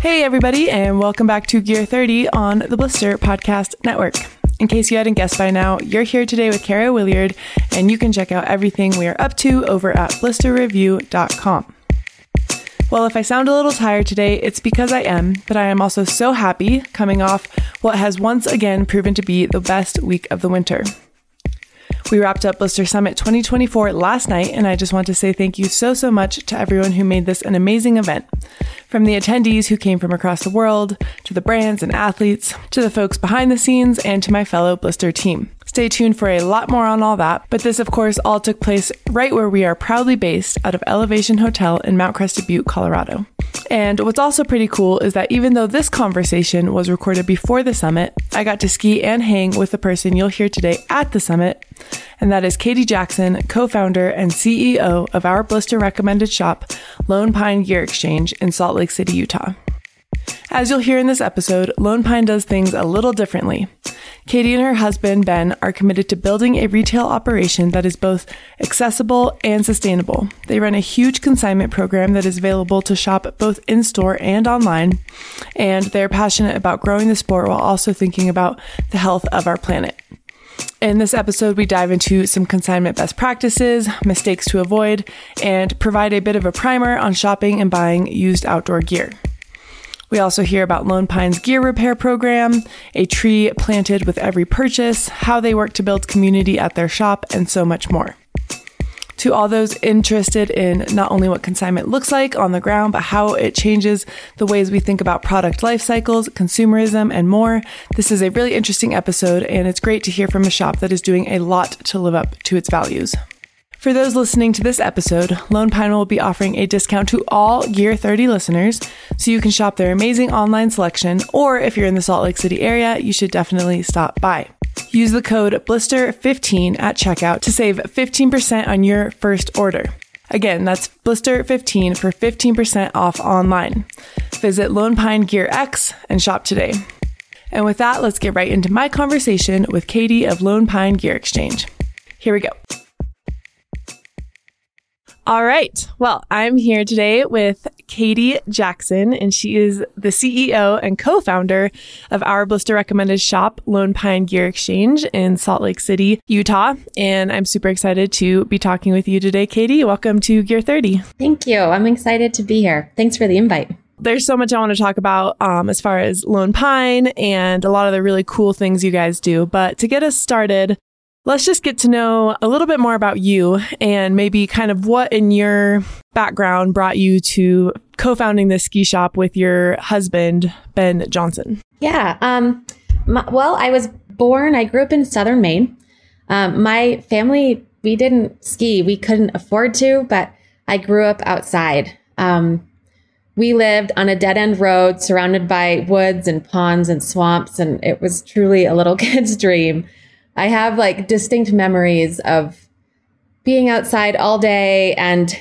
Hey, everybody, and welcome back to Gear 30 on the Blister Podcast Network. In case you hadn't guessed by now, you're here today with Kara Williard, and you can check out everything we are up to over at blisterreview.com. Well, if I sound a little tired today, it's because I am, but I am also so happy coming off what has once again proven to be the best week of the winter. We wrapped up Blister Summit 2024 last night, and I just want to say thank you so, so much to everyone who made this an amazing event. From the attendees who came from across the world, to the brands and athletes, to the folks behind the scenes, and to my fellow Blister team. Stay tuned for a lot more on all that, but this, of course, all took place right where we are proudly based out of Elevation Hotel in Mount Crested Butte, Colorado. And what's also pretty cool is that even though this conversation was recorded before the summit, I got to ski and hang with the person you'll hear today at the summit, and that is Katy Jackson, co founder and CEO of our blister recommended shop, Lone Pine Gear Exchange in Salt Lake City, Utah. As you'll hear in this episode, Lone Pine does things a little differently. Katy and her husband, Ben, are committed to building a retail operation that is both accessible and sustainable. They run a huge consignment program that is available to shop both in store and online, and they're passionate about growing the sport while also thinking about the health of our planet. In this episode, we dive into some consignment best practices, mistakes to avoid, and provide a bit of a primer on shopping and buying used outdoor gear. We also hear about Lone Pine's gear repair program, a tree planted with every purchase, how they work to build community at their shop, and so much more. To all those interested in not only what consignment looks like on the ground, but how it changes the ways we think about product life cycles, consumerism, and more, this is a really interesting episode, and it's great to hear from a shop that is doing a lot to live up to its values. For those listening to this episode, Lone Pine will be offering a discount to all Gear 30 listeners, so you can shop their amazing online selection, or if you're in the Salt Lake City area, you should definitely stop by. Use the code BLISTER15 at checkout to save 15% on your first order. Again, that's Blister15 for 15% off online. Visit Lone Pine Gear X and shop today. And with that, let's get right into my conversation with Katy of Lone Pine Gear Exchange. Here we go. All right. Well, I'm here today with Katy Jackson, and she is the CEO and co founder of our blister recommended shop, Lone Pine Gear Exchange in Salt Lake City, Utah. And I'm super excited to be talking with you today, Katy. Welcome to Gear 30. Thank you. I'm excited to be here. Thanks for the invite there's so much I want to talk about um, as far as Lone Pine and a lot of the really cool things you guys do. But to get us started, Let's just get to know a little bit more about you and maybe kind of what in your background brought you to co-founding this ski shop with your husband, Ben Johnson. Yeah. Um, my, well, I was born, I grew up in Southern Maine. Um, my family, we didn't ski. We couldn't afford to, but I grew up outside. Um, we lived on a dead end road surrounded by woods and ponds and swamps, and it was truly a little kid's dream. I have like distinct memories of being outside all day and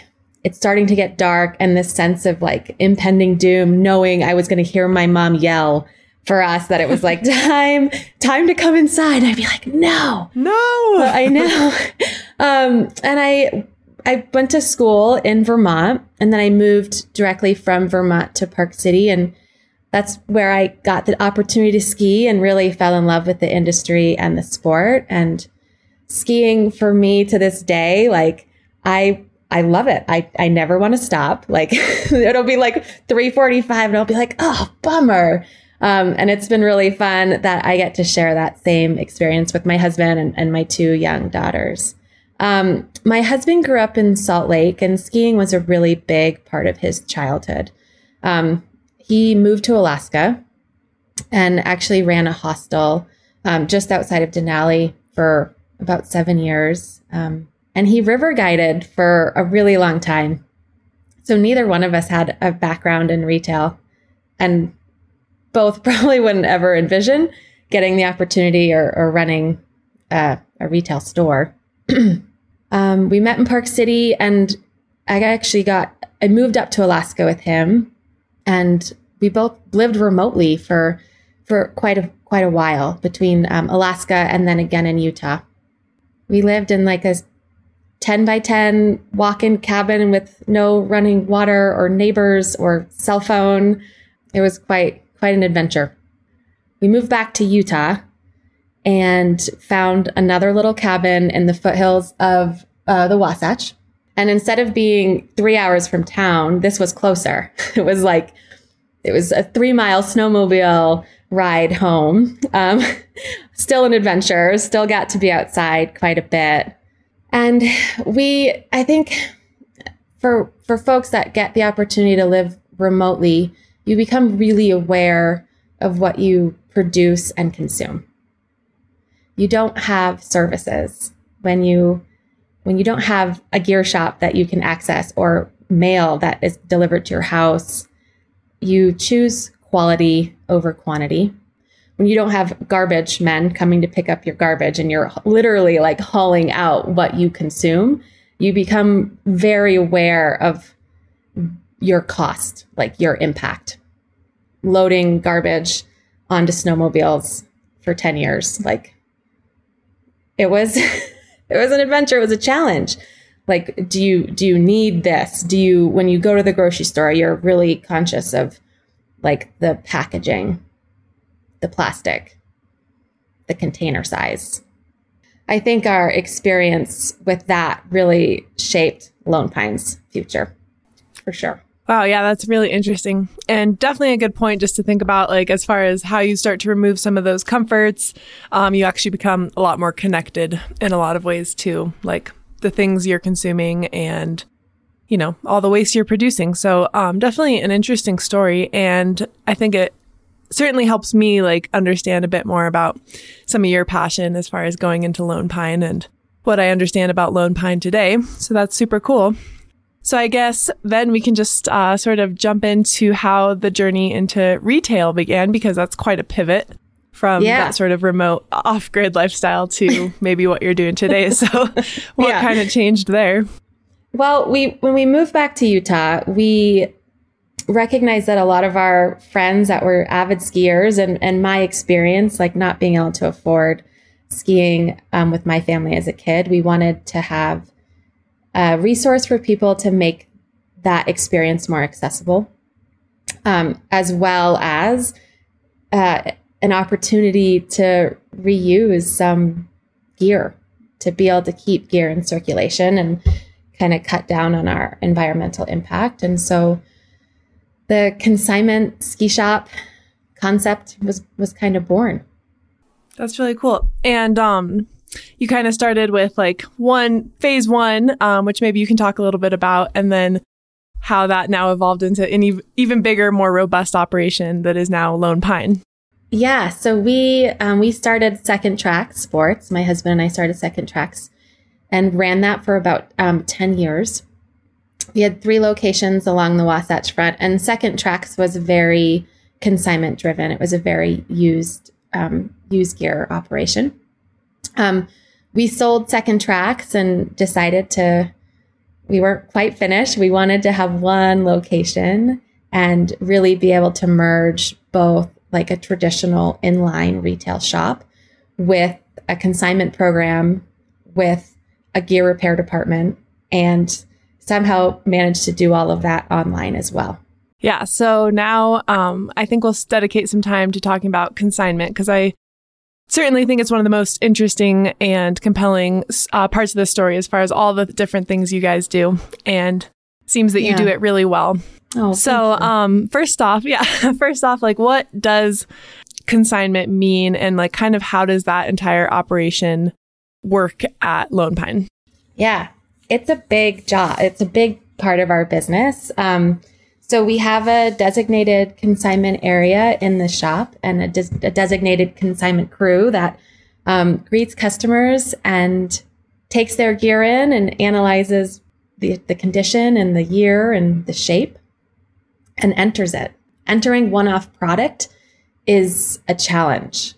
it's starting to get dark and this sense of like impending doom, knowing I was going to hear my mom yell for us that it was like time, time to come inside. I'd be like, no, no, I know. um, and I, I went to school in Vermont and then I moved directly from Vermont to Park City and that's where I got the opportunity to ski and really fell in love with the industry and the sport. And skiing for me to this day, like I I love it. I, I never want to stop. Like it'll be like 345 and I'll be like, oh, bummer. Um, and it's been really fun that I get to share that same experience with my husband and, and my two young daughters. Um, my husband grew up in Salt Lake and skiing was a really big part of his childhood. Um, he moved to Alaska and actually ran a hostel um, just outside of Denali for about seven years. Um, and he river guided for a really long time. So neither one of us had a background in retail and both probably wouldn't ever envision getting the opportunity or, or running uh, a retail store. um, we met in Park City and I actually got, I moved up to Alaska with him and we both lived remotely for for quite a quite a while between um, Alaska and then again in Utah. We lived in like a 10 by 10 walk in cabin with no running water or neighbors or cell phone. It was quite quite an adventure. We moved back to Utah and found another little cabin in the foothills of uh, the Wasatch. And instead of being three hours from town, this was closer. It was like it was a three mile snowmobile ride home. Um, still an adventure. Still got to be outside quite a bit. And we, I think, for for folks that get the opportunity to live remotely, you become really aware of what you produce and consume. You don't have services when you when you don't have a gear shop that you can access or mail that is delivered to your house. You choose quality over quantity. When you don't have garbage men coming to pick up your garbage and you're literally like hauling out what you consume, you become very aware of your cost, like your impact. Loading garbage onto snowmobiles for 10 years, like it was it was an adventure, it was a challenge. Like do you do you need this? Do you when you go to the grocery store, you're really conscious of like the packaging, the plastic, the container size. I think our experience with that really shaped Lone Pine's future for sure. Wow, yeah, that's really interesting. And definitely a good point just to think about, like, as far as how you start to remove some of those comforts, um, you actually become a lot more connected in a lot of ways too, like the things you're consuming and, you know, all the waste you're producing. So, um, definitely an interesting story. And I think it certainly helps me, like, understand a bit more about some of your passion as far as going into Lone Pine and what I understand about Lone Pine today. So that's super cool. So I guess then we can just uh, sort of jump into how the journey into retail began because that's quite a pivot from yeah. that sort of remote off-grid lifestyle to maybe what you're doing today. So what yeah. kind of changed there? Well, we when we moved back to Utah, we recognized that a lot of our friends that were avid skiers and and my experience like not being able to afford skiing um, with my family as a kid, we wanted to have a resource for people to make that experience more accessible, um, as well as uh, an opportunity to reuse some gear to be able to keep gear in circulation and kind of cut down on our environmental impact. And so the consignment ski shop concept was was kind of born. That's really cool. And um you kind of started with like one phase one, um, which maybe you can talk a little bit about, and then how that now evolved into an even bigger, more robust operation that is now Lone Pine. Yeah, so we um, we started Second Track Sports. My husband and I started Second Tracks and ran that for about um, ten years. We had three locations along the Wasatch Front, and Second Tracks was very consignment driven. It was a very used um, used gear operation. Um, we sold second tracks and decided to, we weren't quite finished. We wanted to have one location and really be able to merge both like a traditional inline retail shop with a consignment program with a gear repair department and somehow manage to do all of that online as well. Yeah. So now um, I think we'll dedicate some time to talking about consignment because I certainly think it's one of the most interesting and compelling uh, parts of the story as far as all the different things you guys do. And seems that yeah. you do it really well. Oh, so, um, first off, yeah, first off, like what does consignment mean and like kind of how does that entire operation work at Lone Pine? Yeah, it's a big job. It's a big part of our business. Um, so we have a designated consignment area in the shop and a, des- a designated consignment crew that um, greets customers and takes their gear in and analyzes the, the condition and the year and the shape and enters it. Entering one off product is a challenge.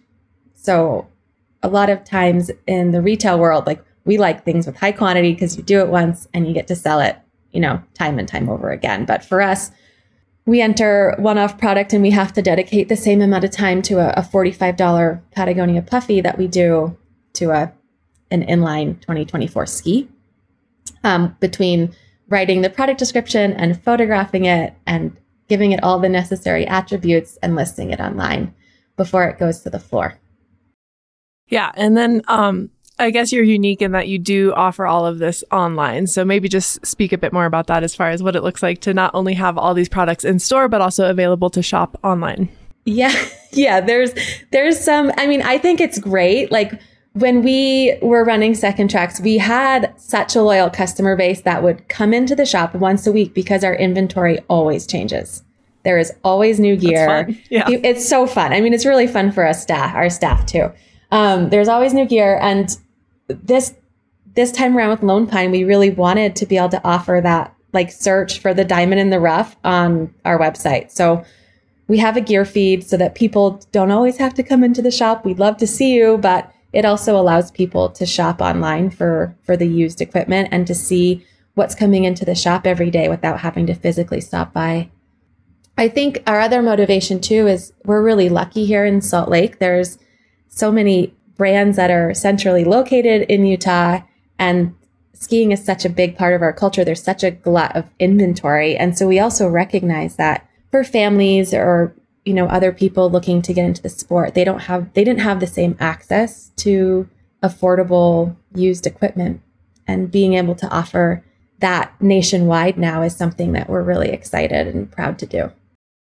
So, a lot of times in the retail world, like we like things with high quantity because you do it once and you get to sell it, you know, time and time over again. But for us, we enter one off product and we have to dedicate the same amount of time to a, a $45 Patagonia Puffy that we do to a an inline 2024 ski. Um, between writing the product description and photographing it and giving it all the necessary attributes and listing it online before it goes to the floor. Yeah. And then um, I guess you're unique in that you do offer all of this online. So maybe just speak a bit more about that as far as what it looks like to not only have all these products in store, but also available to shop online. Yeah. Yeah. There's, there's some, I mean, I think it's great. Like, when we were running second tracks, we had such a loyal customer base that would come into the shop once a week because our inventory always changes. There is always new gear. Yeah. It's so fun. I mean, it's really fun for us staff, our staff too. Um, there's always new gear. And this, this time around with Lone Pine, we really wanted to be able to offer that like search for the diamond in the rough on our website. So we have a gear feed so that people don't always have to come into the shop. We'd love to see you, but it also allows people to shop online for for the used equipment and to see what's coming into the shop every day without having to physically stop by. I think our other motivation too is we're really lucky here in Salt Lake. There's so many brands that are centrally located in Utah and skiing is such a big part of our culture. There's such a glut of inventory. And so we also recognize that for families or you know other people looking to get into the sport they don't have they didn't have the same access to affordable used equipment and being able to offer that nationwide now is something that we're really excited and proud to do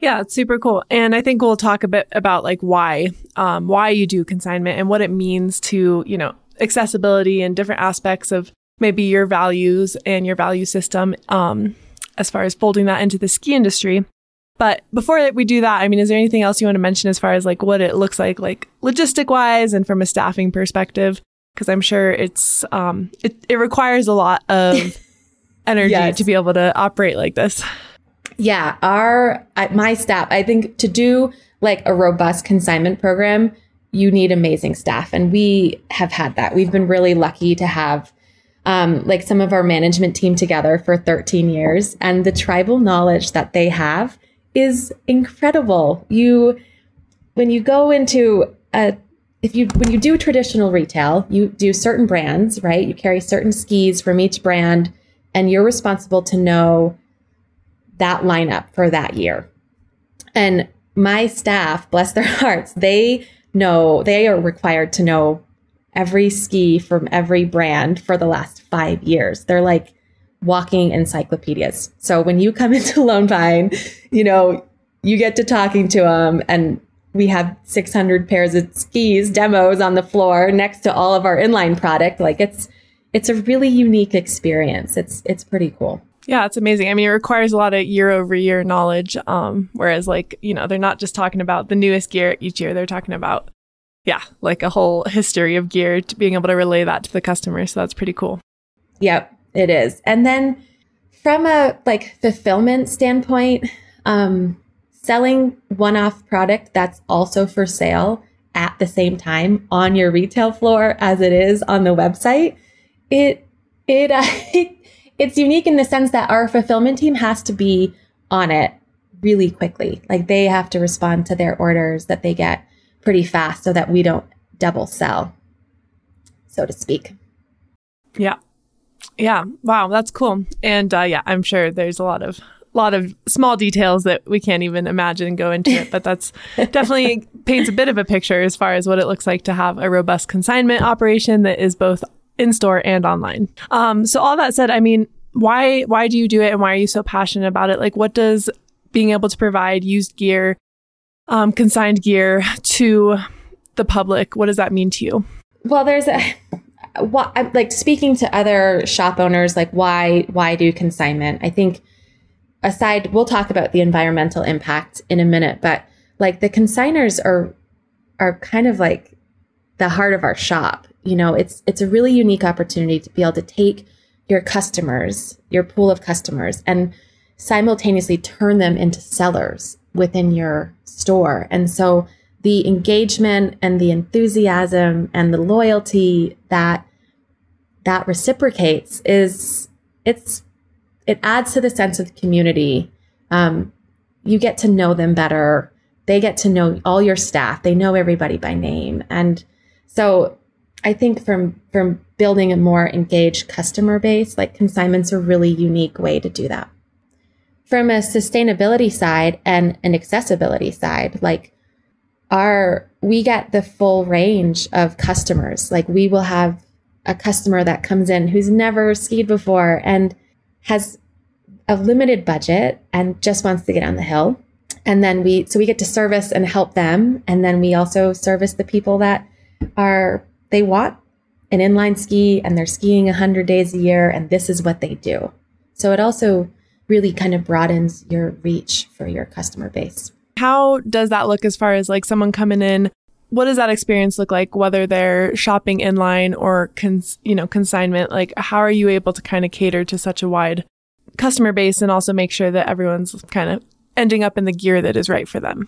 yeah, it's super cool. And I think we'll talk a bit about like why, um, why you do consignment and what it means to, you know, accessibility and different aspects of maybe your values and your value system, um, as far as folding that into the ski industry. But before we do that, I mean, is there anything else you want to mention as far as like what it looks like, like logistic wise and from a staffing perspective? Because I'm sure it's um, it, it requires a lot of energy yes. to be able to operate like this. Yeah, our my staff. I think to do like a robust consignment program, you need amazing staff, and we have had that. We've been really lucky to have um, like some of our management team together for 13 years, and the tribal knowledge that they have is incredible. You, when you go into a, if you, when you do traditional retail, you do certain brands, right? You carry certain skis from each brand and you're responsible to know that lineup for that year. And my staff, bless their hearts, they know, they are required to know every ski from every brand for the last five years. They're like, walking encyclopedias. So when you come into Lone Pine, you know, you get to talking to them and we have 600 pairs of skis demos on the floor next to all of our inline product. Like it's, it's a really unique experience. It's, it's pretty cool. Yeah, it's amazing. I mean, it requires a lot of year over year knowledge. Um, whereas like, you know, they're not just talking about the newest gear each year. They're talking about, yeah, like a whole history of gear to being able to relay that to the customer. So that's pretty cool. Yep. It is. And then from a like fulfillment standpoint, um, selling one-off product that's also for sale at the same time on your retail floor as it is on the website, it it uh, it's unique in the sense that our fulfillment team has to be on it really quickly. Like they have to respond to their orders that they get pretty fast so that we don't double sell, so to speak. Yeah. Yeah. Wow. That's cool. And uh, yeah, I'm sure there's a lot of lot of small details that we can't even imagine and go into it, but that's definitely paints a bit of a picture as far as what it looks like to have a robust consignment operation that is both in store and online. Um, so all that said, I mean, why why do you do it and why are you so passionate about it? Like, what does being able to provide used gear, um, consigned gear to the public, what does that mean to you? Well, there's a what like speaking to other shop owners like why why do consignment? I think aside we'll talk about the environmental impact in a minute but like the consigners are are kind of like the heart of our shop. You know it's it's a really unique opportunity to be able to take your customers your pool of customers and simultaneously turn them into sellers within your store. And so the engagement and the enthusiasm and the loyalty that that reciprocates is it's it adds to the sense of community. Um, you get to know them better. They get to know all your staff. They know everybody by name, and so I think from from building a more engaged customer base, like consignments, a really unique way to do that. from a sustainability side and an accessibility side, like our we get the full range of customers. Like we will have a customer that comes in who's never skied before and has a limited budget and just wants to get on the hill. And then we so we get to service and help them and then we also service the people that are they want an inline ski and they're skiing 100 days a year and this is what they do. So it also really kind of broadens your reach for your customer base. How does that look as far as like someone coming in? What does that experience look like whether they're shopping in line or cons- you know consignment? Like how are you able to kind of cater to such a wide customer base and also make sure that everyone's kind of ending up in the gear that is right for them?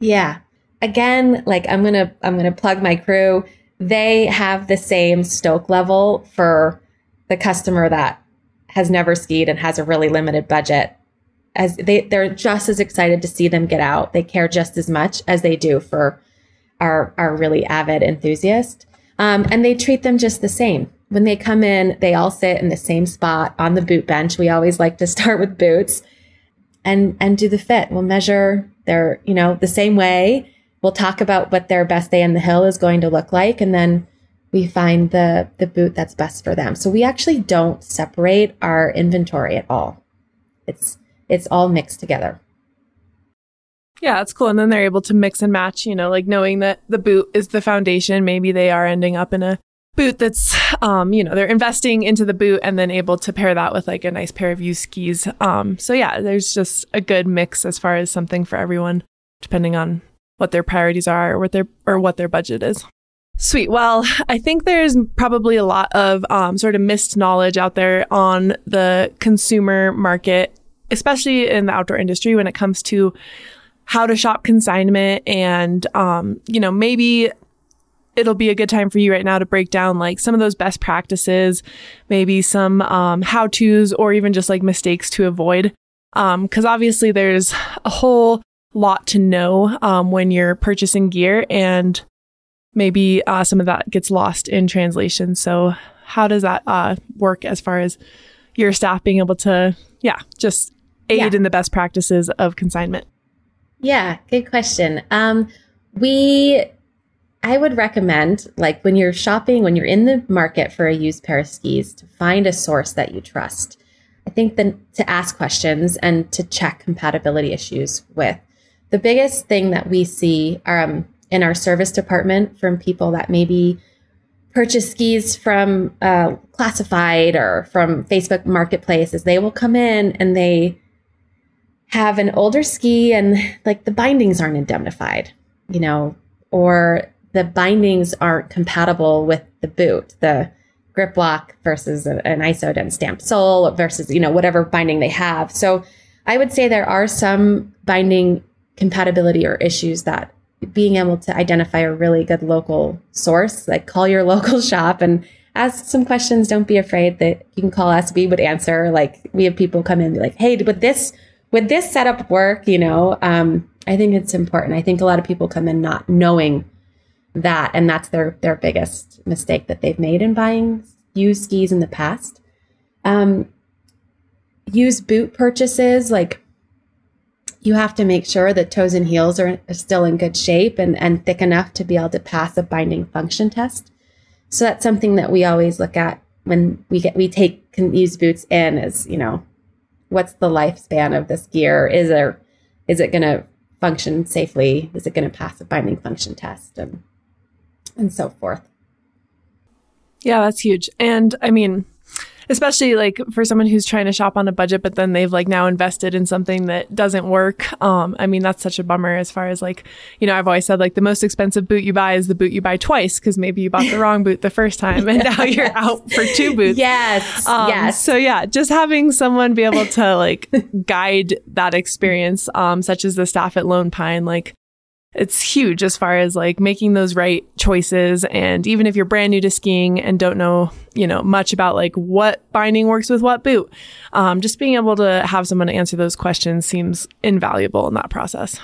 Yeah. Again, like I'm to I'm to plug my crew. They have the same stoke level for the customer that has never skied and has a really limited budget as they they're just as excited to see them get out. They care just as much as they do for our our really avid enthusiast. Um, and they treat them just the same. When they come in, they all sit in the same spot on the boot bench. We always like to start with boots and and do the fit. We'll measure their, you know, the same way. We'll talk about what their best day in the hill is going to look like and then we find the the boot that's best for them. So we actually don't separate our inventory at all. It's it's all mixed together. Yeah, that's cool. And then they're able to mix and match, you know, like knowing that the boot is the foundation. Maybe they are ending up in a boot that's, um, you know, they're investing into the boot and then able to pair that with like a nice pair of used skis. Um, so yeah, there's just a good mix as far as something for everyone, depending on what their priorities are or what their or what their budget is. Sweet. Well, I think there's probably a lot of um, sort of missed knowledge out there on the consumer market, especially in the outdoor industry when it comes to how to shop consignment. And, um, you know, maybe it'll be a good time for you right now to break down like some of those best practices, maybe some um, how to's or even just like mistakes to avoid. Because um, obviously there's a whole lot to know um, when you're purchasing gear and maybe uh, some of that gets lost in translation. So, how does that uh, work as far as your staff being able to, yeah, just aid yeah. in the best practices of consignment? Yeah, good question. Um, we, I would recommend, like when you're shopping, when you're in the market for a used pair of skis, to find a source that you trust. I think then to ask questions and to check compatibility issues with. The biggest thing that we see um, in our service department from people that maybe purchase skis from uh, classified or from Facebook Marketplace is they will come in and they have an older ski and like the bindings aren't indemnified, you know, or the bindings aren't compatible with the boot, the GripWalk versus an ISO stamped sole versus, you know, whatever binding they have. So I would say there are some binding compatibility or issues that being able to identify a really good local source, like call your local shop and ask some questions. Don't be afraid that you can call us. We would answer. Like we have people come in and be like, Hey, would this, would this setup work? You know, um, I think it's important. I think a lot of people come in not knowing that, and that's their, their biggest mistake that they've made in buying used skis in the past. Um, used boot purchases, like you have to make sure that toes and heels are, are still in good shape and, and thick enough to be able to pass a binding function test. So that's something that we always look at when we get we take used boots in is you know what's the lifespan of this gear? Is there is it going to function safely? Is it going to pass a binding function test and and so forth? Yeah that's huge. And i mean especially like for someone who's trying to shop on a budget, but then they've like now invested in something that doesn't work. Um, I mean, that's such a bummer as far as like, you know, I've always said like the most expensive boot you buy is the boot you buy twice because maybe you bought the wrong boot the first time and now you're out for two boots. Yes. Um, yes. So yeah, just having someone be able to like guide that experience, um, such as the staff at Lone Pine, like it's huge as far as like making those right choices. And even if you're brand new to skiing and don't know, you know, much about like what binding works with what boot, um, just being able to have someone answer those questions seems invaluable in that process.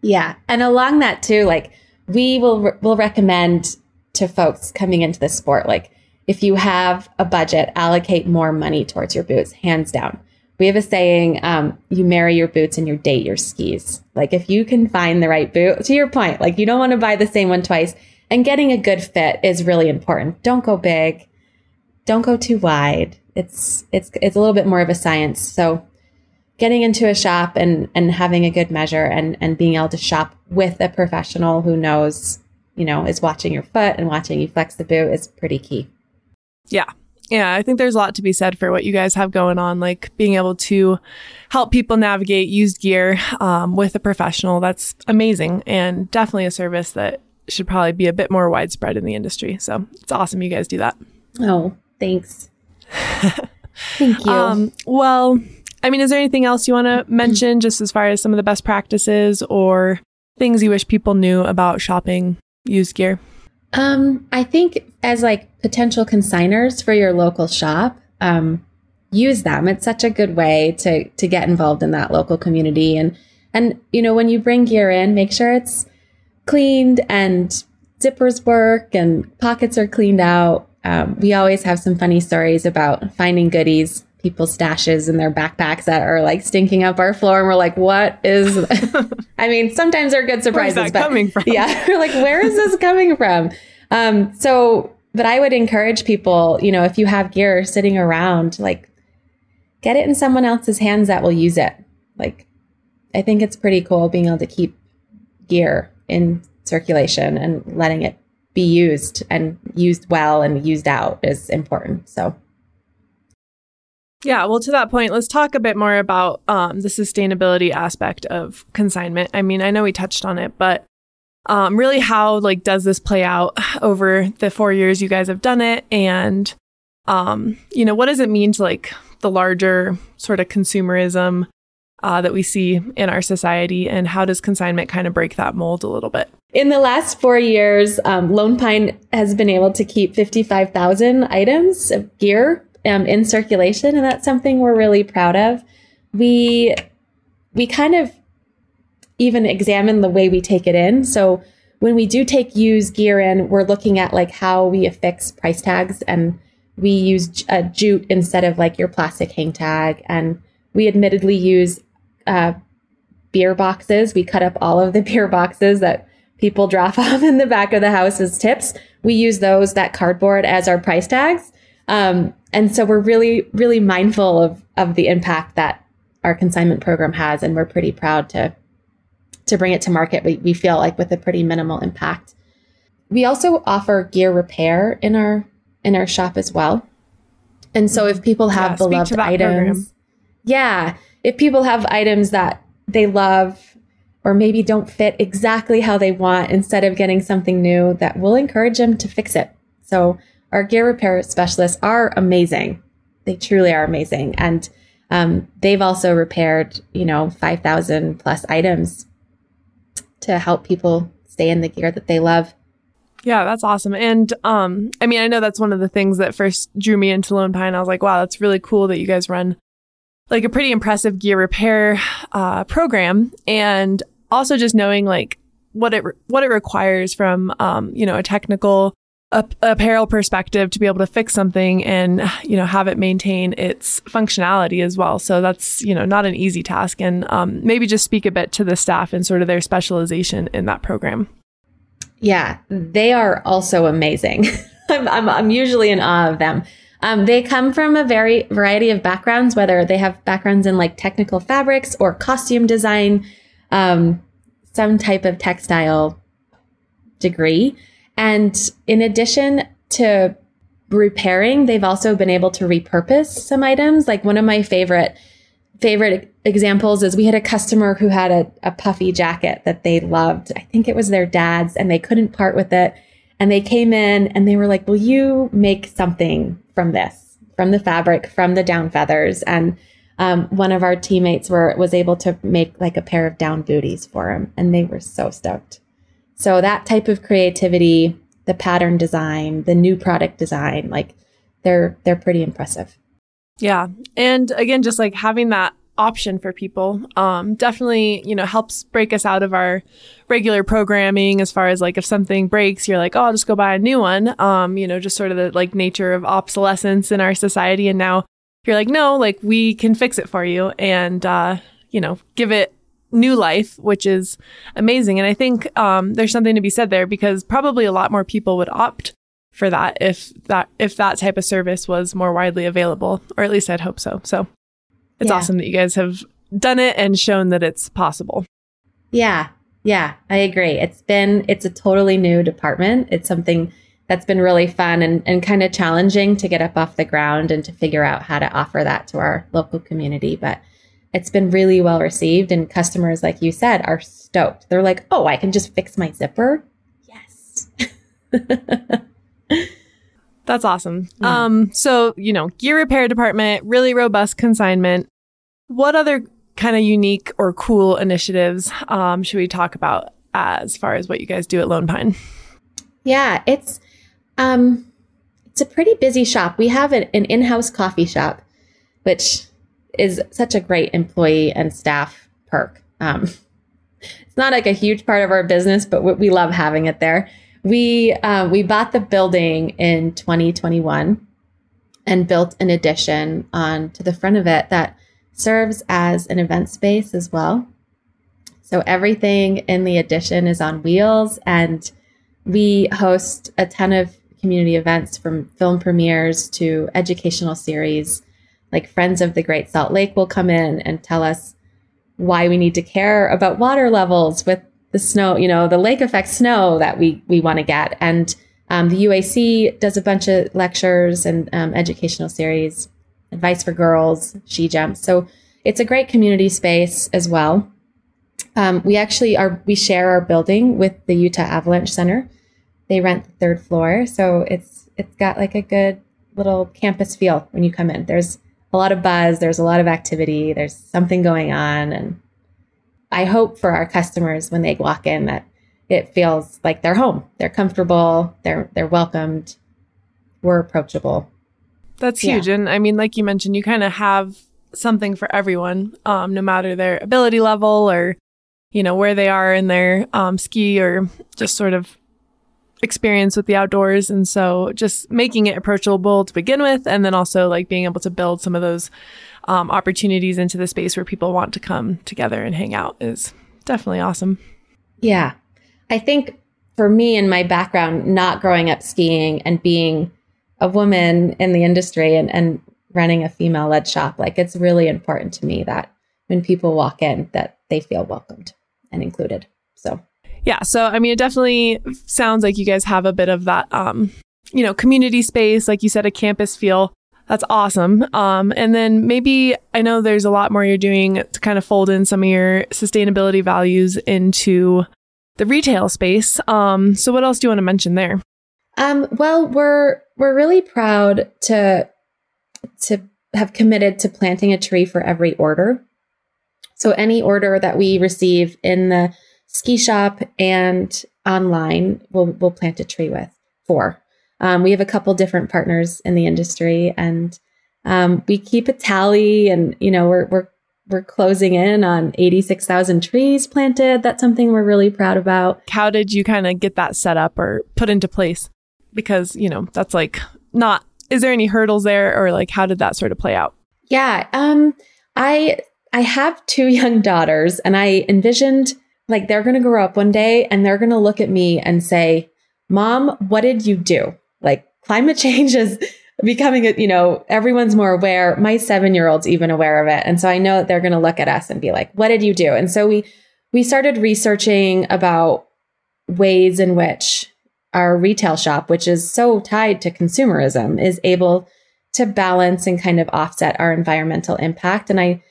Yeah. And along that too, like we will, re- will recommend to folks coming into the sport, like if you have a budget, allocate more money towards your boots, hands down. We have a saying, um, you marry your boots and you date your skis. Like if you can find the right boot, to your point, like you don't want to buy the same one twice and getting a good fit is really important. Don't go big. Don't go too wide. It's, it's, it's a little bit more of a science. So getting into a shop and, and having a good measure and, and being able to shop with a professional who knows, you know, is watching your foot and watching you flex the boot is pretty key. Yeah. Yeah, I think there's a lot to be said for what you guys have going on, like being able to help people navigate used gear um, with a professional. That's amazing and definitely a service that should probably be a bit more widespread in the industry. So it's awesome you guys do that. Oh, thanks. Thank you. Um, well, I mean, is there anything else you want to mention just as far as some of the best practices or things you wish people knew about shopping used gear? Um, I think as like potential consigners for your local shop, um, use them. It's such a good way to to get involved in that local community and and you know when you bring gear in, make sure it's cleaned and zippers work and pockets are cleaned out. Um, we always have some funny stories about finding goodies, people's stashes in their backpacks that are like stinking up our floor, and we're like, "What is?" I mean, sometimes they're good surprises, but coming from? yeah, we're like, "Where is this coming from?" Um, so, but I would encourage people, you know, if you have gear sitting around, like, get it in someone else's hands that will use it. Like, I think it's pretty cool being able to keep gear in circulation and letting it be used and used well and used out is important. So, yeah, well, to that point, let's talk a bit more about um, the sustainability aspect of consignment. I mean, I know we touched on it, but um, really, how like does this play out over the four years you guys have done it, and um, you know, what does it mean to like the larger sort of consumerism uh, that we see in our society, and how does consignment kind of break that mold a little bit? In the last four years, um, Lone Pine has been able to keep 55,000 items of gear um, in circulation, and that's something we're really proud of. We we kind of even examine the way we take it in. So when we do take used gear in, we're looking at like how we affix price tags, and we use a jute instead of like your plastic hang tag, and we admittedly use uh, beer boxes. We cut up all of the beer boxes that people drop off in the back of the house as tips. We use those that cardboard as our price tags. Um, and so we're really, really mindful of, of the impact that our consignment program has. And we're pretty proud to, to bring it to market. We, we feel like with a pretty minimal impact. We also offer gear repair in our, in our shop as well. And so if people have yeah, beloved items, program. yeah, if people have items that they love or maybe don't fit exactly how they want instead of getting something new that will encourage them to fix it. So our gear repair specialists are amazing. They truly are amazing. And um, they've also repaired, you know, 5,000 plus items to help people stay in the gear that they love. Yeah, that's awesome. And um, I mean, I know that's one of the things that first drew me into Lone Pine. I was like, wow, that's really cool that you guys run like a pretty impressive gear repair uh, program. And also just knowing like what it, re- what it requires from, um, you know, a technical a, apparel perspective to be able to fix something and you know have it maintain its functionality as well. So that's you know not an easy task. And um, maybe just speak a bit to the staff and sort of their specialization in that program. Yeah they are also amazing. I'm, I'm, I'm, usually in awe of them. Um, they come from a very variety of backgrounds whether they have backgrounds in like technical fabrics or costume design um, some type of textile degree and in addition to repairing, they've also been able to repurpose some items. Like one of my favorite favorite examples is we had a customer who had a, a puffy jacket that they loved. I think it was their dad's and they couldn't part with it. And they came in and they were like, Will you make something from this, from the fabric, from the down feathers? And um, one of our teammates were was able to make like a pair of down booties for him, and they were so stoked. So that type of creativity, the pattern design, the new product design, like they're they're pretty impressive. Yeah. And again, just like having that option for people um, definitely you know helps break us out of our regular programming as far as like if something breaks you're like oh i'll just go buy a new one um, you know just sort of the like nature of obsolescence in our society and now you're like, no, like we can fix it for you and, uh, you know, give it new life, which is amazing. And I think um, there's something to be said there because probably a lot more people would opt for that if that if that type of service was more widely available, or at least I'd hope so. So it's yeah. awesome that you guys have done it and shown that it's possible. Yeah, yeah, I agree. It's been it's a totally new department. It's something that's been really fun and, and kind of challenging to get up off the ground and to figure out how to offer that to our local community. But it's been really well received and customers, like you said, are stoked. They're like, oh, I can just fix my zipper. Yes. That's awesome. Yeah. Um, so, you know, gear repair department, really robust consignment. What other kind of unique or cool initiatives um, should we talk about as far as what you guys do at Lone Pine? Yeah, it's um, it's a pretty busy shop. We have an, an in-house coffee shop, which is such a great employee and staff perk. Um, it's not like a huge part of our business, but we love having it there. We uh, we bought the building in 2021 and built an addition on to the front of it that serves as an event space as well. So everything in the addition is on wheels, and we host a ton of community events from film premieres to educational series. Like Friends of the Great Salt Lake will come in and tell us why we need to care about water levels with the snow, you know, the lake effect snow that we we want to get. And um, the UAC does a bunch of lectures and um, educational series, advice for girls, SheJumps. So it's a great community space as well. Um, we actually are we share our building with the Utah Avalanche Center they rent the third floor, so it's it's got like a good little campus feel when you come in. There's a lot of buzz, there's a lot of activity, there's something going on and I hope for our customers when they walk in that it feels like they're home. They're comfortable, they're they're welcomed, we're approachable. That's huge. Yeah. And I mean, like you mentioned, you kind of have something for everyone, um, no matter their ability level or, you know, where they are in their um, ski or just sort of experience with the outdoors. And so just making it approachable to begin with, and then also like being able to build some of those um, opportunities into the space where people want to come together and hang out is definitely awesome. Yeah. I think for me and my background, not growing up skiing and being a woman in the industry and, and running a female led shop, like it's really important to me that when people walk in that they feel welcomed and included. So yeah, so I mean, it definitely sounds like you guys have a bit of that, um, you know, community space, like you said, a campus feel. That's awesome. Um, and then maybe I know there's a lot more you're doing to kind of fold in some of your sustainability values into the retail space. Um, so what else do you want to mention there? Um, well, we're we're really proud to to have committed to planting a tree for every order. So any order that we receive in the ski shop and online we'll, we'll plant a tree with for. Um, we have a couple different partners in the industry and um, we keep a tally and, you know, we're, we're, we're closing in on 86,000 trees planted. That's something we're really proud about. How did you kind of get that set up or put into place? Because, you know, that's like not, is there any hurdles there or like how did that sort of play out? Yeah. Um, I, I have two young daughters and I envisioned like they're going to grow up one day and they're going to look at me and say, Mom, what did you do? Like climate change is becoming, you know, everyone's more aware. My seven year old's even aware of it. And so I know that they're going to look at us and be like, what did you do? And so we, we started researching about ways in which our retail shop, which is so tied to consumerism, is able to balance and kind of offset our environmental impact. And I,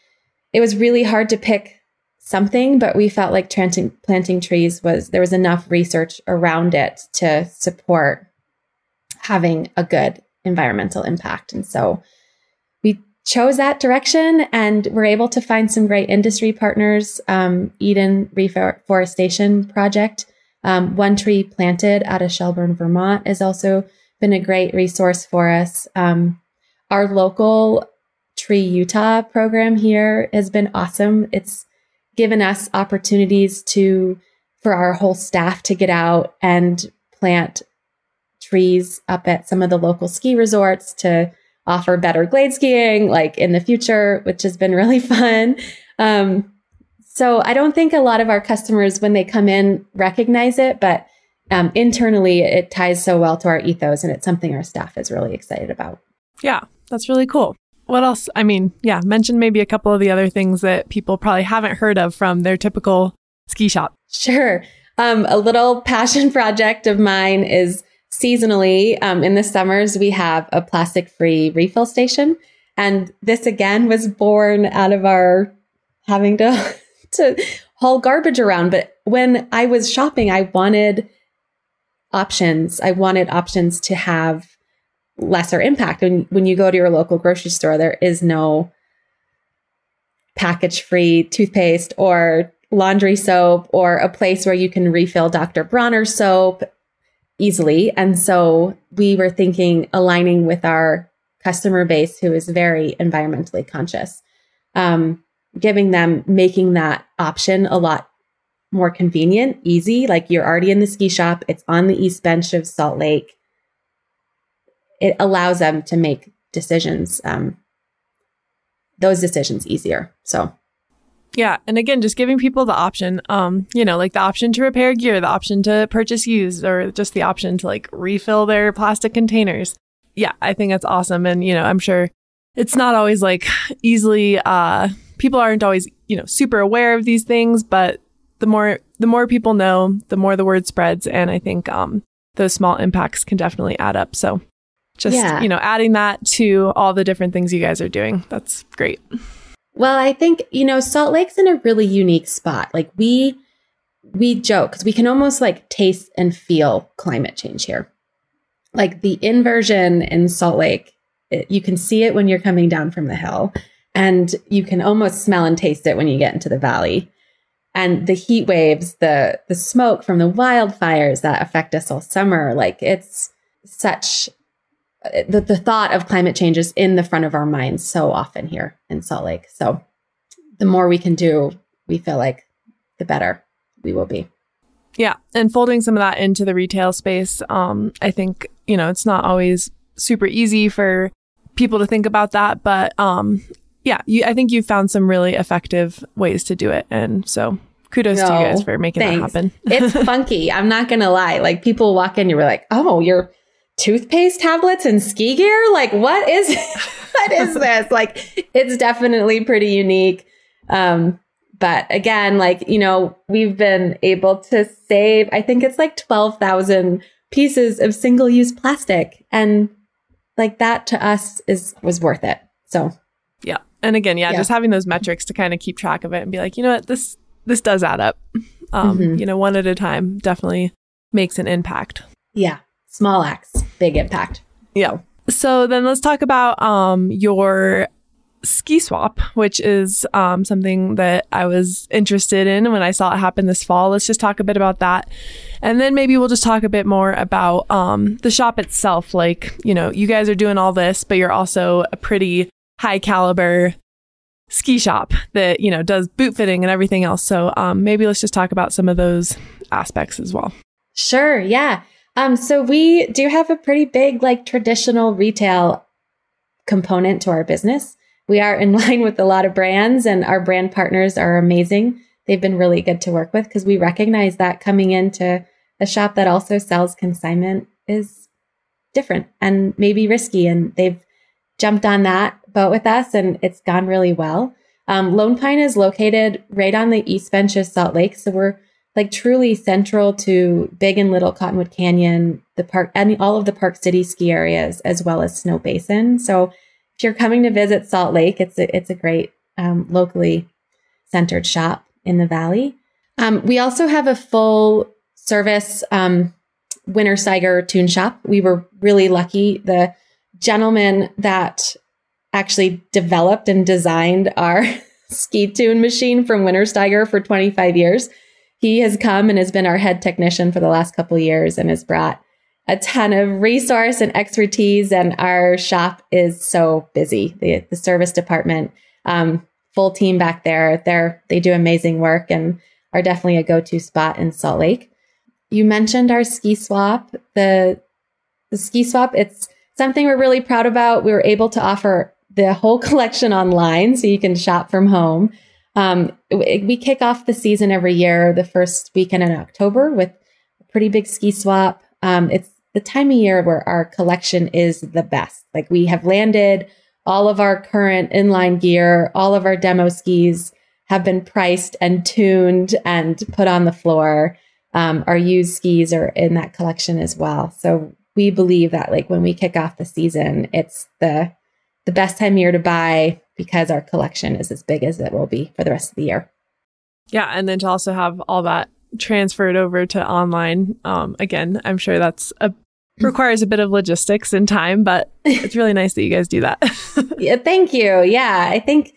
it was really hard to pick something, but we felt like planting, planting trees was there was enough research around it to support having a good environmental impact. And so we chose that direction and we're able to find some great industry partners. Um, Eden Reforestation Project, um, One Tree Planted out of Shelburne, Vermont, has also been a great resource for us. Um, our local TreeUtah program here has been awesome. It's given us opportunities to for our whole staff to get out and plant trees up at some of the local ski resorts to offer better glade skiing like in the future, which has been really fun. Um, so I don't think a lot of our customers, when they come in, recognize it, but um, internally it ties so well to our ethos and it's something our staff is really excited about. Yeah, that's really cool. What else? I mean, yeah, mention maybe a couple of the other things that people probably haven't heard of from their typical ski shop. Sure. Um, a little passion project of mine is seasonally um, in the summers, we have a plastic free refill station. And this again was born out of our having to, to haul garbage around. But when I was shopping, I wanted options. I wanted options to have lesser impact. When, when you go to your local grocery store, there is no package free toothpaste or laundry soap or a place where you can refill Dr. Bronner soap easily. And so we were thinking aligning with our customer base who is very environmentally conscious, um, giving them, making that option a lot more convenient, easy. Like you're already in the ski shop, it's on the east bench of Salt Lake. It allows them to make decisions, um, those decisions easier. So, yeah, and again, just giving people the option, um, you know, like the option to repair gear, the option to purchase used, or just the option to like refill their plastic containers. Yeah, I think that's awesome, and you know, I'm sure it's not always like easily. Uh, people aren't always, you know, super aware of these things, but the more the more people know, the more the word spreads, and I think um, those small impacts can definitely add up. So, just yeah. you know, adding that to all the different things you guys are doing, that's great. Well, I think you know Salt Lake's in a really unique spot. Like we we joke because we can almost like taste and feel climate change here. Like the inversion in Salt Lake, it, you can see it when you're coming down from the hill, and you can almost smell and taste it when you get into the valley and the heat waves, the the smoke from the wildfires that affect us all summer, like it's such the, the thought of climate change is in the front of our minds so often here in Salt Lake. So the more we can do, we feel like the better we will be. Yeah. And folding some of that into the retail space, um, I think, you know, it's not always super easy for people to think about that, but um, yeah, you, I think you found some really effective ways to do it. And so kudos no, to you guys for making thanks. that happen. it's funky. I'm not going to lie. Like people walk in, you were like, oh, you're toothpaste tablets and ski gear? Like what is, what is this? Like it's definitely pretty unique. Um, but again, like, you know, we've been able to save, I think it's like 12,000 pieces of single use plastic. And like that to us is, was worth it. So yeah. And again, yeah, yeah. just having those metrics to kind of keep track of it and be like, you know what, this this does add up. Um, mm-hmm. you know, one at a time definitely makes an impact. Yeah. Small acts, big impact. Yeah. So then let's talk about um your ski swap, which is um, something that I was interested in when I saw it happen this fall. Let's just talk a bit about that. And then maybe we'll just talk a bit more about um, the shop itself. Like, you know, you guys are doing all this, but you're also a pretty high caliber ski shop that you know does boot fitting and everything else so um, maybe let's just talk about some of those aspects as well sure yeah um, so we do have a pretty big like traditional retail component to our business we are in line with a lot of brands and our brand partners are amazing they've been really good to work with because we recognize that coming into a shop that also sells consignment is different and maybe risky and they've jumped on that boat with us and it's gone really well. Um, Lone Pine is located right on the east bench of Salt Lake. So we're like truly central to Big and Little Cottonwood Canyon, the park, and all of the Park City ski areas, as well as Snowbasin. So if you're coming to visit Salt Lake, it's a, it's a great um, locally centered shop in the valley. Um, we also have a full service um, Wintersteiger tune shop. We were really lucky. The gentleman that actually developed and designed our ski tune machine from Winter Wintersteiger for 25 years. He has come and has been our head technician for the last couple years and has brought a ton of resource and expertise. And our shop is so busy. The, the service department, um, full team back there. They're they do amazing work and are definitely a go-to spot in Salt Lake. You mentioned our ski swap. The the ski swap, it's something we're really proud about. We were able to offer the whole collection online so you can shop from home. Um, we kick off the season every year, the first weekend in October, with a pretty big ski swap. Um, it's the time of year where our collection is the best. Like we have landed all of our current inline gear, all of our demo skis have been priced and tuned and put on the floor. Um, our used skis are in that collection as well. So we believe that like when we kick off the season, it's the the best time of year to buy because our collection is as big as it will be for the rest of the year. Yeah, and then to also have all that transferred over to online, um, again, I'm sure that's a requires a bit of logistics and time, but it's really nice that you guys do that. yeah, thank you. Yeah, I think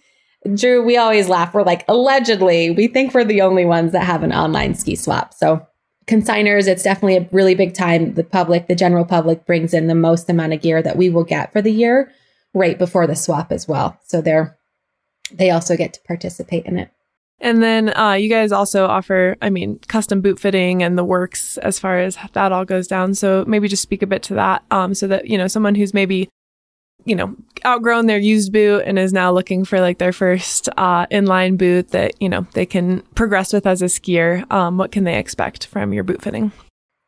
Drew, we always laugh. We're like, allegedly, we think we're the only ones that have an online ski swap. So consigners, it's definitely a really big time. The public, the general public brings in the most amount of gear that we will get for the year right before the swap as well. So they're they also get to participate in it. And then uh, you guys also offer, I mean, custom boot fitting and the works as far as that all goes down. So maybe just speak a bit to that, um, so that you know someone who's maybe, you know, outgrown their used boot and is now looking for like their first uh, inline boot that you know they can progress with as a skier. Um, what can they expect from your boot fitting?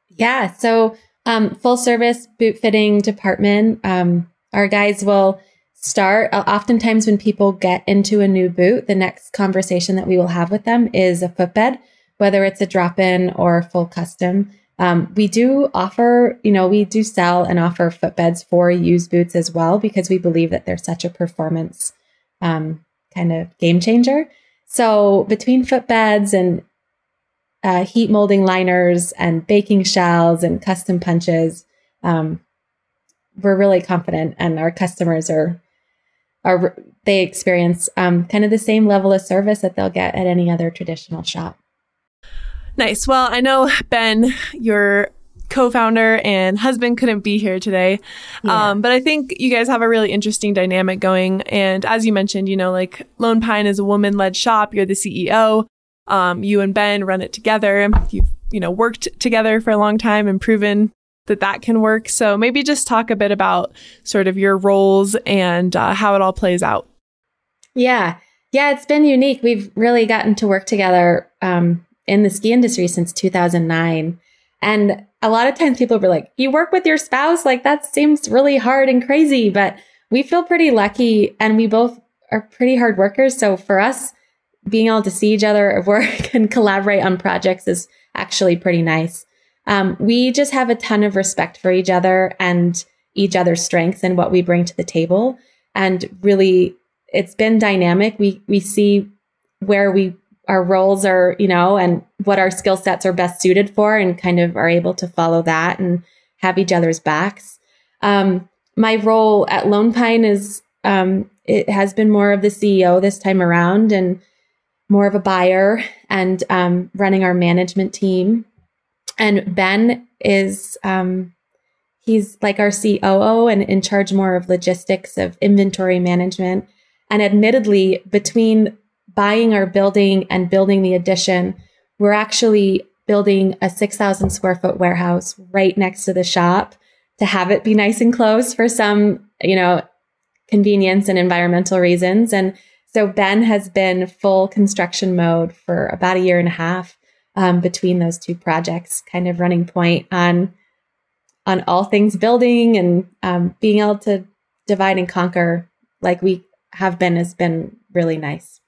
Yeah, so um, full service boot fitting department. Um, our guys will start. Uh, oftentimes, when people get into a new boot, the next conversation that we will have with them is a footbed, whether it's a drop in or full custom. Um, we do offer, you know, we do sell and offer footbeds for used boots as well because we believe that they're such a performance um, kind of game changer. So between footbeds and uh, heat molding liners and baking shells and custom punches, um, we're really confident, and our customers are are they experience um, kind of the same level of service that they'll get at any other traditional shop. Nice. Well, I know Ben, your co-founder and husband couldn't be here today. Yeah. Um, but I think you guys have a really interesting dynamic going. And as you mentioned, you know, like Lone Pine is a woman-led shop. You're the CEO. Um, you and Ben run it together. You've, you know, worked together for a long time and proven that that can work. So maybe just talk a bit about sort of your roles and uh, how it all plays out. Yeah. Yeah, it's been unique. We've really gotten to work together um, in the ski industry since 2009. And a lot of times people be like, you work with your spouse? Like that seems really hard and crazy. But we feel pretty lucky and we both are pretty hard workers. So for us, being able to see each other at work and collaborate on projects is actually pretty nice. Um, we just have a ton of respect for each other and each other's strengths and what we bring to the table. And really, it's been dynamic. We we see where we our roles are, you know, and what our skill sets are best suited for, and kind of are able to follow that and have each other's backs. Um, my role at Lone Pine is um, it has been more of the CEO this time around, and more of a buyer and um, running our management team and Ben is, um, he's like our COO and in charge more of logistics of inventory management. And admittedly, between buying our building and building the addition, we're actually building a 6,000 square foot warehouse right next to the shop to have it be nice and close for some, you know, convenience and environmental reasons. And so Ben has been full construction mode for about a year and a half um, between those two projects, kind of running point on on all things building and um, being able to divide and conquer like we have been has been really nice,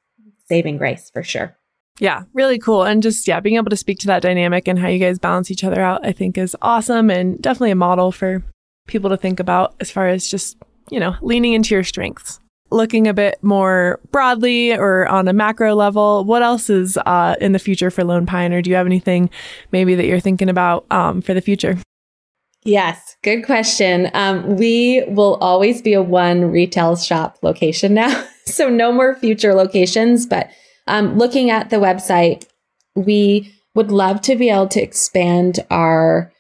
saving grace for sure. Yeah, really cool. And just, yeah, being able to speak to that dynamic and how you guys balance each other out, I think is awesome and definitely a model for people to think about as far as just, you know, leaning into your strengths looking a bit more broadly or on a macro level, what else is uh, in the future for Lone Pine, or do you have anything maybe that you're thinking about um, for the future? Yes, good question. Um, we will always be a one retail shop location now. so no more future locations, but um, looking at the website, we would love to be able to expand our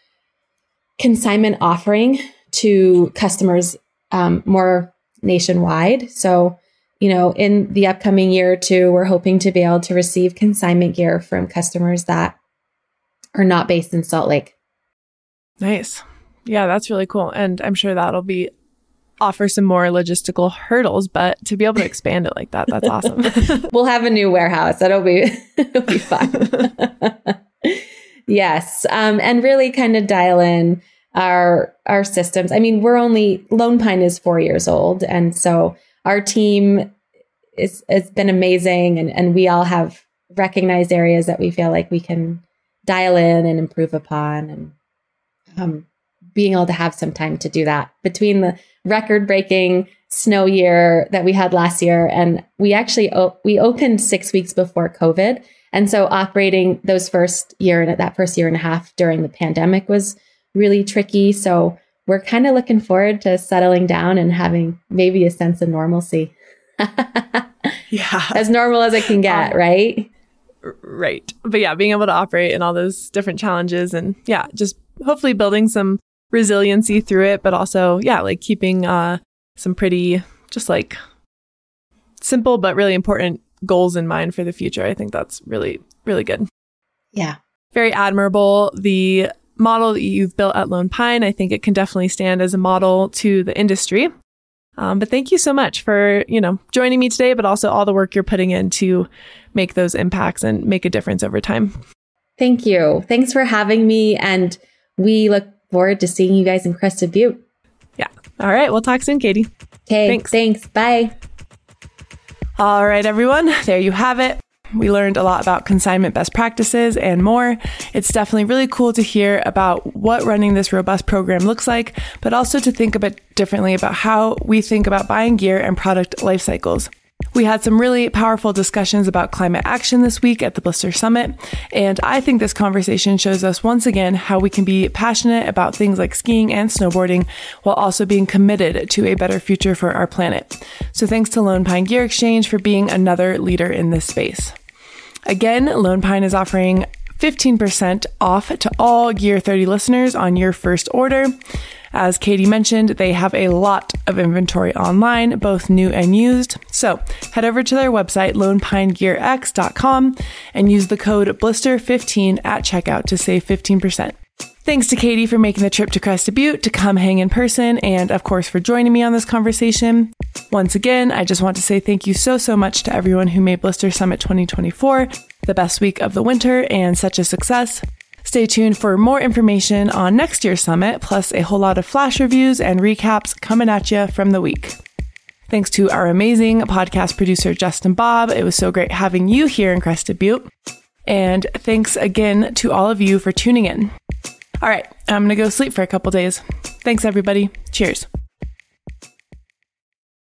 consignment offering to customers um, more nationwide. So, you know, in the upcoming year or two, we're hoping to be able to receive consignment gear from customers that are not based in Salt Lake. Nice. Yeah, that's really cool. And I'm sure that'll be offer some more logistical hurdles, but to be able to expand it like that, that's awesome. we'll have a new warehouse. That'll be it'll be fun. yes, um, and really kind of dial in our our systems. I mean, we're only Lone Pine is four years old, and so our team is has been amazing, and and we all have recognized areas that we feel like we can dial in and improve upon, and um, being able to have some time to do that between the record breaking snow year that we had last year and we actually we opened 6 weeks before covid. And so operating those first year and that first year and a half during the pandemic was really tricky so we're kind of looking forward to settling down and having maybe a sense of normalcy yeah as normal as it can get um, right right but yeah being able to operate in all those different challenges and yeah just hopefully building some resiliency through it, but also, yeah, like keeping uh, some pretty just like simple but really important goals in mind for the future. I think that's really, really good. Yeah. Very admirable. The model that you've built at Lone Pine, I think it can definitely stand as a model to the industry. Um, but thank you so much for, you know, joining me today, but also all the work you're putting in to make those impacts and make a difference over time. Thank you. Thanks for having me. And we look forward to seeing you guys in Crested Butte. Yeah. All right. We'll talk soon, Katy. Okay. Thanks. Thanks. Bye. All right, everyone. There you have it. We learned a lot about consignment best practices and more. It's definitely really cool to hear about what running this robust program looks like, but also to think a bit differently about how we think about buying gear and product life cycles. We had some really powerful discussions about climate action this week at the Blister Summit, and I think this conversation shows us once again how we can be passionate about things like skiing and snowboarding while also being committed to a better future for our planet. So thanks to Lone Pine Gear Exchange for being another leader in this space. Again, Lone Pine is offering 15% off to all Gear 30 listeners on your first order. As Katy mentioned, they have a lot of inventory online, both new and used. So head over to their website, lonepinegearx.com, and use the code blister15 at checkout to save 15%. Thanks to Katy for making the trip to Crested Butte to come hang in person, and of course for joining me on this conversation. Once again, I just want to say thank you so, so much to everyone who made Blister Summit 2024 the best week of the winter and such a success. Stay tuned for more information on next year's summit, plus a whole lot of flash reviews and recaps coming at you from the week. Thanks to our amazing podcast producer, Justin Bob. It was so great having you here in Crested Butte. And thanks again to all of you for tuning in. All right, I'm going to go sleep for a couple days. Thanks, everybody. Cheers.